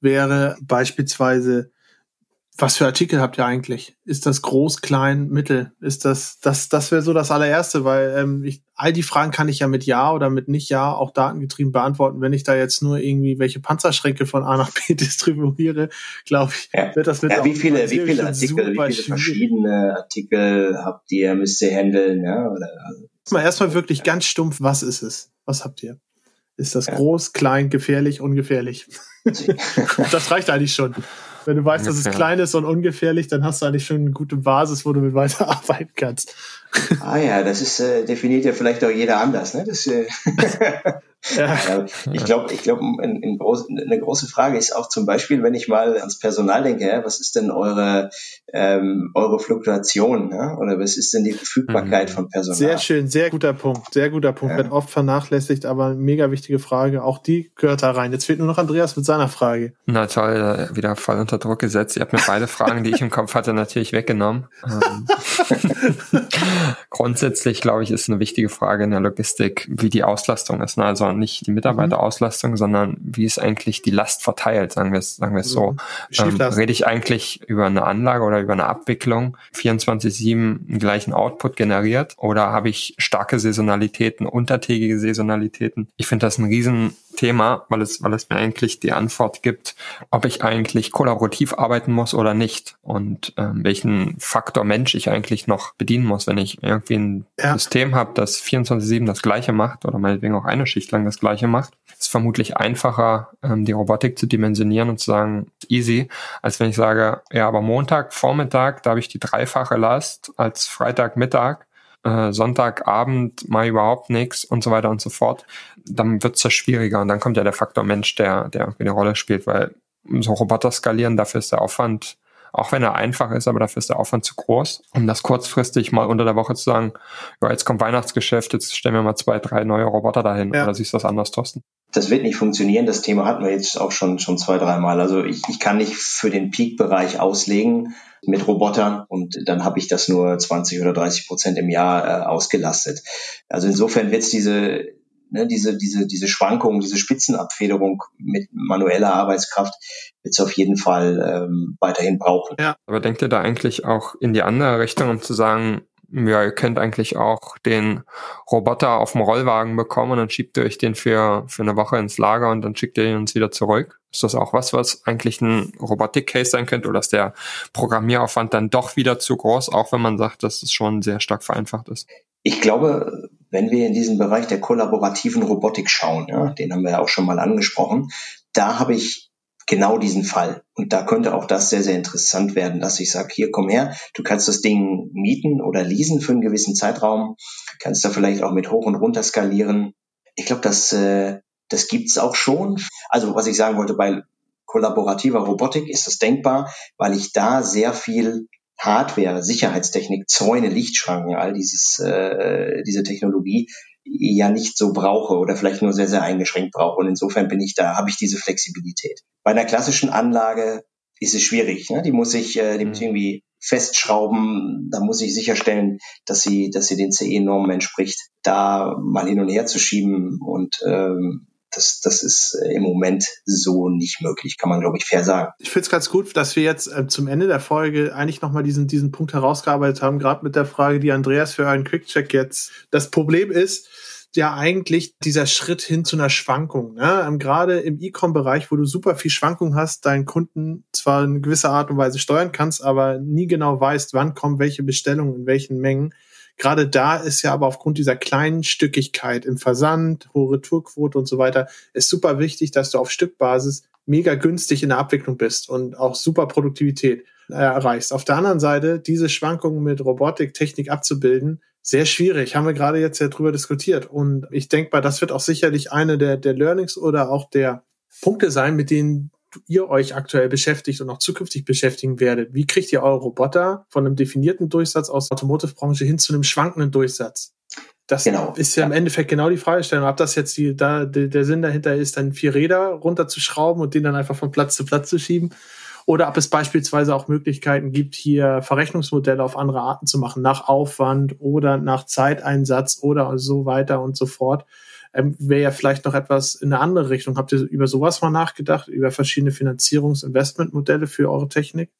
wäre beispielsweise was für Artikel habt ihr eigentlich? Ist das groß, klein, mittel? Ist das, das, das wäre so das allererste, weil ähm, ich, all die Fragen kann ich ja mit Ja oder mit nicht Ja auch datengetrieben beantworten. Wenn ich da jetzt nur irgendwie welche Panzerschränke von A nach B [LAUGHS] distribuiere, glaube ich, ja. wird das mit ja, wie viele, wie viele Artikel, wie viele verschiedene Artikel habt ihr, müsst ihr handeln, ja? Oder, also, Mal erstmal wirklich ganz stumpf, was ist es? Was habt ihr? Ist das ja. groß, klein, gefährlich, ungefährlich? [LAUGHS] das reicht eigentlich schon. Wenn du weißt, dass es klein ist und ungefährlich, dann hast du eigentlich schon eine gute Basis, wo du mit weiterarbeiten [LAUGHS] kannst. Ah ja, das ist äh, definiert ja vielleicht auch jeder anders. Ne? Das, äh [LAUGHS] [LAUGHS] ja. ich glaube, ich glaube, ein, ein groß, eine große Frage ist auch zum Beispiel, wenn ich mal ans Personal denke, was ist denn eure, ähm, eure Fluktuation ja? oder was ist denn die Verfügbarkeit mhm. von Personal? Sehr schön, sehr guter Punkt, sehr guter Punkt. Ja. Wird oft vernachlässigt, aber mega wichtige Frage. Auch die gehört da rein. Jetzt fehlt nur noch Andreas mit seiner Frage. Na toll, wieder voll unter Druck gesetzt. Ihr habt mir beide Fragen, die ich im Kopf hatte, natürlich weggenommen. [LAUGHS] Grundsätzlich, glaube ich, ist eine wichtige Frage in der Logistik, wie die Auslastung ist. Ne? Also nicht die Mitarbeiterauslastung, mhm. sondern wie ist eigentlich die Last verteilt, sagen wir es sagen wir es so. Mhm. Ähm, rede ich eigentlich über eine Anlage oder über eine Abwicklung 24-7 einen gleichen Output generiert oder habe ich starke Saisonalitäten, untertägige Saisonalitäten? Ich finde das ein riesen Thema, weil es, weil es mir eigentlich die Antwort gibt, ob ich eigentlich kollaborativ arbeiten muss oder nicht und ähm, welchen Faktor Mensch ich eigentlich noch bedienen muss, wenn ich irgendwie ein ja. System habe, das 24-7 das gleiche macht oder meinetwegen auch eine Schicht lang das gleiche macht. ist vermutlich einfacher, ähm, die Robotik zu dimensionieren und zu sagen, easy, als wenn ich sage, ja, aber Montag, Vormittag, da habe ich die dreifache Last als Freitagmittag äh, Sonntagabend mal überhaupt nichts und so weiter und so fort, dann wird es ja schwieriger und dann kommt ja der Faktor Mensch, der, der irgendwie eine Rolle spielt, weil so Roboter skalieren, dafür ist der Aufwand, auch wenn er einfach ist, aber dafür ist der Aufwand zu groß, um das kurzfristig mal unter der Woche zu sagen, ja, jetzt kommt Weihnachtsgeschäft, jetzt stellen wir mal zwei, drei neue Roboter dahin. Ja. Oder siehst du das anders, Thorsten? Das wird nicht funktionieren. Das Thema hatten wir jetzt auch schon, schon zwei, dreimal. Also ich, ich kann nicht für den Peak-Bereich auslegen, mit Robotern und dann habe ich das nur 20 oder 30 Prozent im Jahr äh, ausgelastet. Also insofern wird es diese, ne, diese, diese, diese Schwankungen, diese Spitzenabfederung mit manueller Arbeitskraft wird es auf jeden Fall ähm, weiterhin brauchen. Ja. Aber denkt ihr da eigentlich auch in die andere Richtung, um zu sagen, ja, ihr könnt eigentlich auch den Roboter auf dem Rollwagen bekommen und dann schiebt ihr euch den für, für eine Woche ins Lager und dann schickt ihr ihn uns wieder zurück. Ist das auch was, was eigentlich ein Robotik-Case sein könnte oder ist der Programmieraufwand dann doch wieder zu groß, auch wenn man sagt, dass es schon sehr stark vereinfacht ist? Ich glaube, wenn wir in diesen Bereich der kollaborativen Robotik schauen, ja, den haben wir ja auch schon mal angesprochen, da habe ich genau diesen Fall. Und da könnte auch das sehr, sehr interessant werden, dass ich sage, hier komm her, du kannst das Ding mieten oder leasen für einen gewissen Zeitraum, kannst da vielleicht auch mit hoch und runter skalieren. Ich glaube, das, äh, das gibt's auch schon. Also was ich sagen wollte, bei kollaborativer Robotik ist das denkbar, weil ich da sehr viel Hardware, Sicherheitstechnik, Zäune, Lichtschranken, all dieses, äh, diese Technologie ja nicht so brauche oder vielleicht nur sehr, sehr eingeschränkt brauche. Und insofern bin ich da, habe ich diese Flexibilität. Bei einer klassischen Anlage ist es schwierig. Ne? Die muss ich, äh, die muss ich mhm. irgendwie festschrauben. Da muss ich sicherstellen, dass sie, dass sie den CE-Normen entspricht. Da mal hin und her zu schieben und ähm, das, das ist im Moment so nicht möglich, kann man, glaube ich, fair sagen. Ich finde es ganz gut, dass wir jetzt äh, zum Ende der Folge eigentlich nochmal diesen, diesen Punkt herausgearbeitet haben, gerade mit der Frage, die Andreas für einen Quick-Check jetzt. Das Problem ist, ja eigentlich dieser Schritt hin zu einer Schwankung. Ne? Ähm, gerade im E-Com-Bereich, wo du super viel Schwankung hast, deinen Kunden zwar in gewisser Art und Weise steuern kannst, aber nie genau weißt, wann kommen welche Bestellungen in welchen Mengen. Gerade da ist ja aber aufgrund dieser kleinen Stückigkeit im Versand, hohe Retourquote und so weiter, ist super wichtig, dass du auf Stückbasis mega günstig in der Abwicklung bist und auch super Produktivität erreichst. Auf der anderen Seite, diese Schwankungen mit Robotik, Technik abzubilden, Sehr schwierig, haben wir gerade jetzt ja drüber diskutiert. Und ich denke mal, das wird auch sicherlich eine der, der Learnings oder auch der Punkte sein, mit denen ihr euch aktuell beschäftigt und auch zukünftig beschäftigen werdet. Wie kriegt ihr eure Roboter von einem definierten Durchsatz aus der Automotive-Branche hin zu einem schwankenden Durchsatz? Das genau. ist ja, ja, im Endeffekt genau die Fragestellung. Ob das jetzt die, da, der, der Sinn dahinter ist, dann vier Räder runterzuschrauben und den dann einfach von Platz zu Platz zu schieben oder ob es beispielsweise auch Möglichkeiten gibt, hier Verrechnungsmodelle auf andere Arten zu machen, nach Aufwand oder nach Zeiteinsatz oder so weiter und so fort. Ähm, Wäre ja vielleicht noch etwas in eine andere Richtung. Habt ihr über sowas mal nachgedacht, über verschiedene Finanzierungs-Investmentmodelle für eure Technik?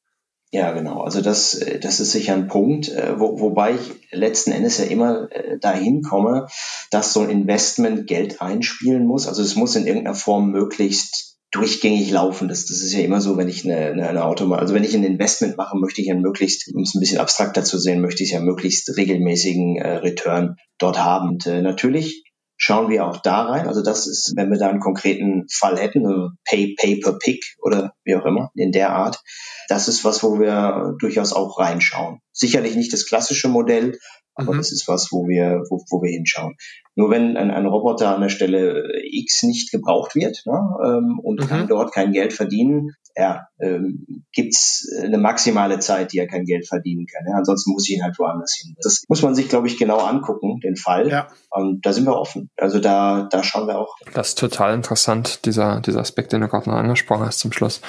Ja, genau. Also das, das ist sicher ein Punkt, äh, wo, wobei ich letzten Endes ja immer äh, dahin komme, dass so ein Investment Geld einspielen muss. Also es muss in irgendeiner Form möglichst durchgängig laufen. Das, das ist ja immer so, wenn ich eine, eine, eine Auto, also wenn ich ein Investment mache, möchte ich ja möglichst, um es ein bisschen abstrakter zu sehen, möchte ich ja möglichst regelmäßigen äh, Return dort haben. Und äh, natürlich schauen wir auch da rein. Also das ist, wenn wir da einen konkreten Fall hätten, also Pay, Pay per Pick oder wie auch immer, in der Art, das ist was, wo wir durchaus auch reinschauen. Sicherlich nicht das klassische Modell, aber mhm. das ist was, wo wir, wo, wo wir hinschauen. Nur wenn ein, ein Roboter an der Stelle X nicht gebraucht wird ne, ähm, und mhm. kann dort kein Geld verdienen, ja, ähm, gibt eine maximale Zeit, die er kein Geld verdienen kann. Ja? Ansonsten muss ich ihn halt woanders hin. Das muss man sich, glaube ich, genau angucken, den Fall. Ja. Und da sind wir offen. Also da, da schauen wir auch. Das ist total interessant, dieser, dieser Aspekt, den du gerade noch angesprochen hast zum Schluss.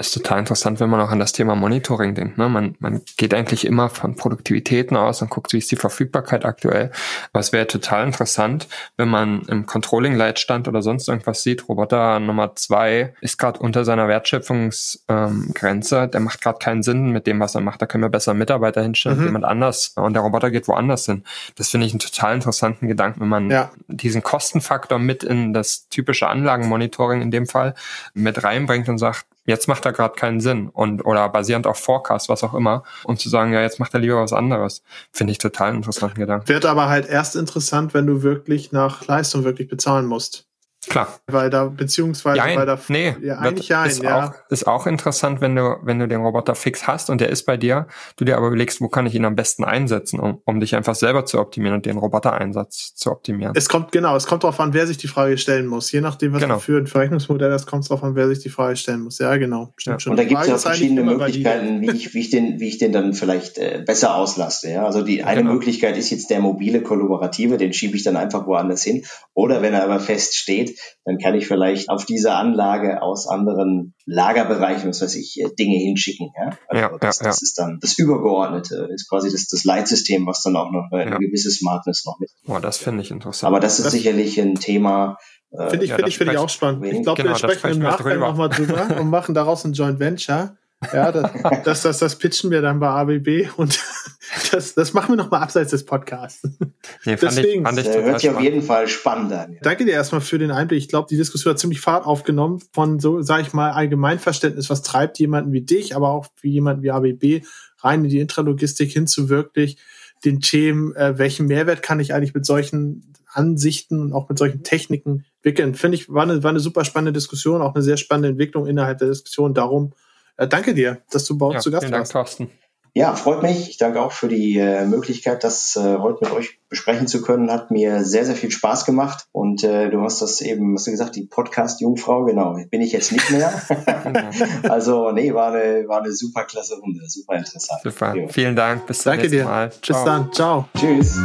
ist total interessant, wenn man auch an das Thema Monitoring denkt. Ne? Man, man geht eigentlich immer von Produktivitäten aus und guckt, wie ist die Verfügbarkeit aktuell. Aber es wäre total interessant, wenn man im Controlling-Leitstand oder sonst irgendwas sieht, Roboter Nummer zwei ist gerade unter seiner Wertschöpfung Leistungsgrenze. der macht gerade keinen Sinn mit dem, was er macht. Da können wir besser Mitarbeiter hinstellen, mhm. jemand anders und der Roboter geht woanders hin. Das finde ich einen total interessanten Gedanken, wenn man ja. diesen Kostenfaktor mit in das typische Anlagenmonitoring in dem Fall mit reinbringt und sagt, jetzt macht er gerade keinen Sinn und oder basierend auf Forecast, was auch immer, um zu sagen, ja, jetzt macht er lieber was anderes. Finde ich total interessanten Gedanken. Wird aber halt erst interessant, wenn du wirklich nach Leistung wirklich bezahlen musst. Klar. Weil da, beziehungsweise, Jein. weil da, nee, ja, eigentlich ja, ist, ja. Auch, ist auch interessant, wenn du, wenn du den Roboter fix hast und der ist bei dir, du dir aber überlegst, wo kann ich ihn am besten einsetzen, um, um dich einfach selber zu optimieren und den Roboter-Einsatz zu optimieren. Es kommt, genau, es kommt darauf an, wer sich die Frage stellen muss. Je nachdem, was genau. du für ein Verrechnungsmodell hast, kommt es darauf an, wer sich die Frage stellen muss. Ja, genau. Stimmt ja. schon. Und da gibt es ja verschiedene Möglichkeiten, wie ich, wie ich den, wie ich den dann vielleicht äh, besser auslaste. Ja? Also die eine genau. Möglichkeit ist jetzt der mobile Kollaborative, den schiebe ich dann einfach woanders hin. Oder wenn er aber fest dann kann ich vielleicht auf diese Anlage aus anderen Lagerbereichen, was weiß ich, äh, Dinge hinschicken. Ja? Also ja, das, ja, das ist dann das Übergeordnete, ist quasi das, das Leitsystem, was dann auch noch eine, ja. gewisse Smartness noch mit. Oh, das finde ich interessant. Aber das ist das sicherlich ein Thema, äh, Finde ich, ja, finde ich, finde ich auch spannend. Ich glaube, genau, wir sprechen im Nachgang nochmal drüber [LAUGHS] und machen daraus ein Joint Venture. Ja, das, das, das, das pitchen wir dann bei ABB und [LAUGHS] das, das machen wir nochmal abseits des Podcasts. Nee, Deswegen. Ich, fand ich das hört sich auf jeden Fall spannend an. Danke dir erstmal für den Einblick. Ich glaube, die Diskussion hat ziemlich Fahrt aufgenommen von so, sage ich mal, Allgemeinverständnis, was treibt jemanden wie dich, aber auch wie jemanden wie ABB rein in die Intralogistik hin zu wirklich den Themen, äh, welchen Mehrwert kann ich eigentlich mit solchen Ansichten und auch mit solchen Techniken entwickeln. Finde ich, war eine, war eine super spannende Diskussion, auch eine sehr spannende Entwicklung innerhalb der Diskussion. Darum äh, danke dir, dass du bei uns ja, zu Gast vielen warst. Dank, Thorsten. Ja, freut mich. Ich danke auch für die äh, Möglichkeit, das äh, heute mit euch besprechen zu können. Hat mir sehr, sehr viel Spaß gemacht. Und äh, du hast das eben, hast du gesagt, die Podcast-Jungfrau, genau, bin ich jetzt nicht mehr. [LAUGHS] also, nee, war eine, war eine super klasse Runde, super interessant. Super. Jo. Vielen Dank. Bis zum danke nächsten dir. Mal. Ciao. Bis dann. Ciao. Tschüss.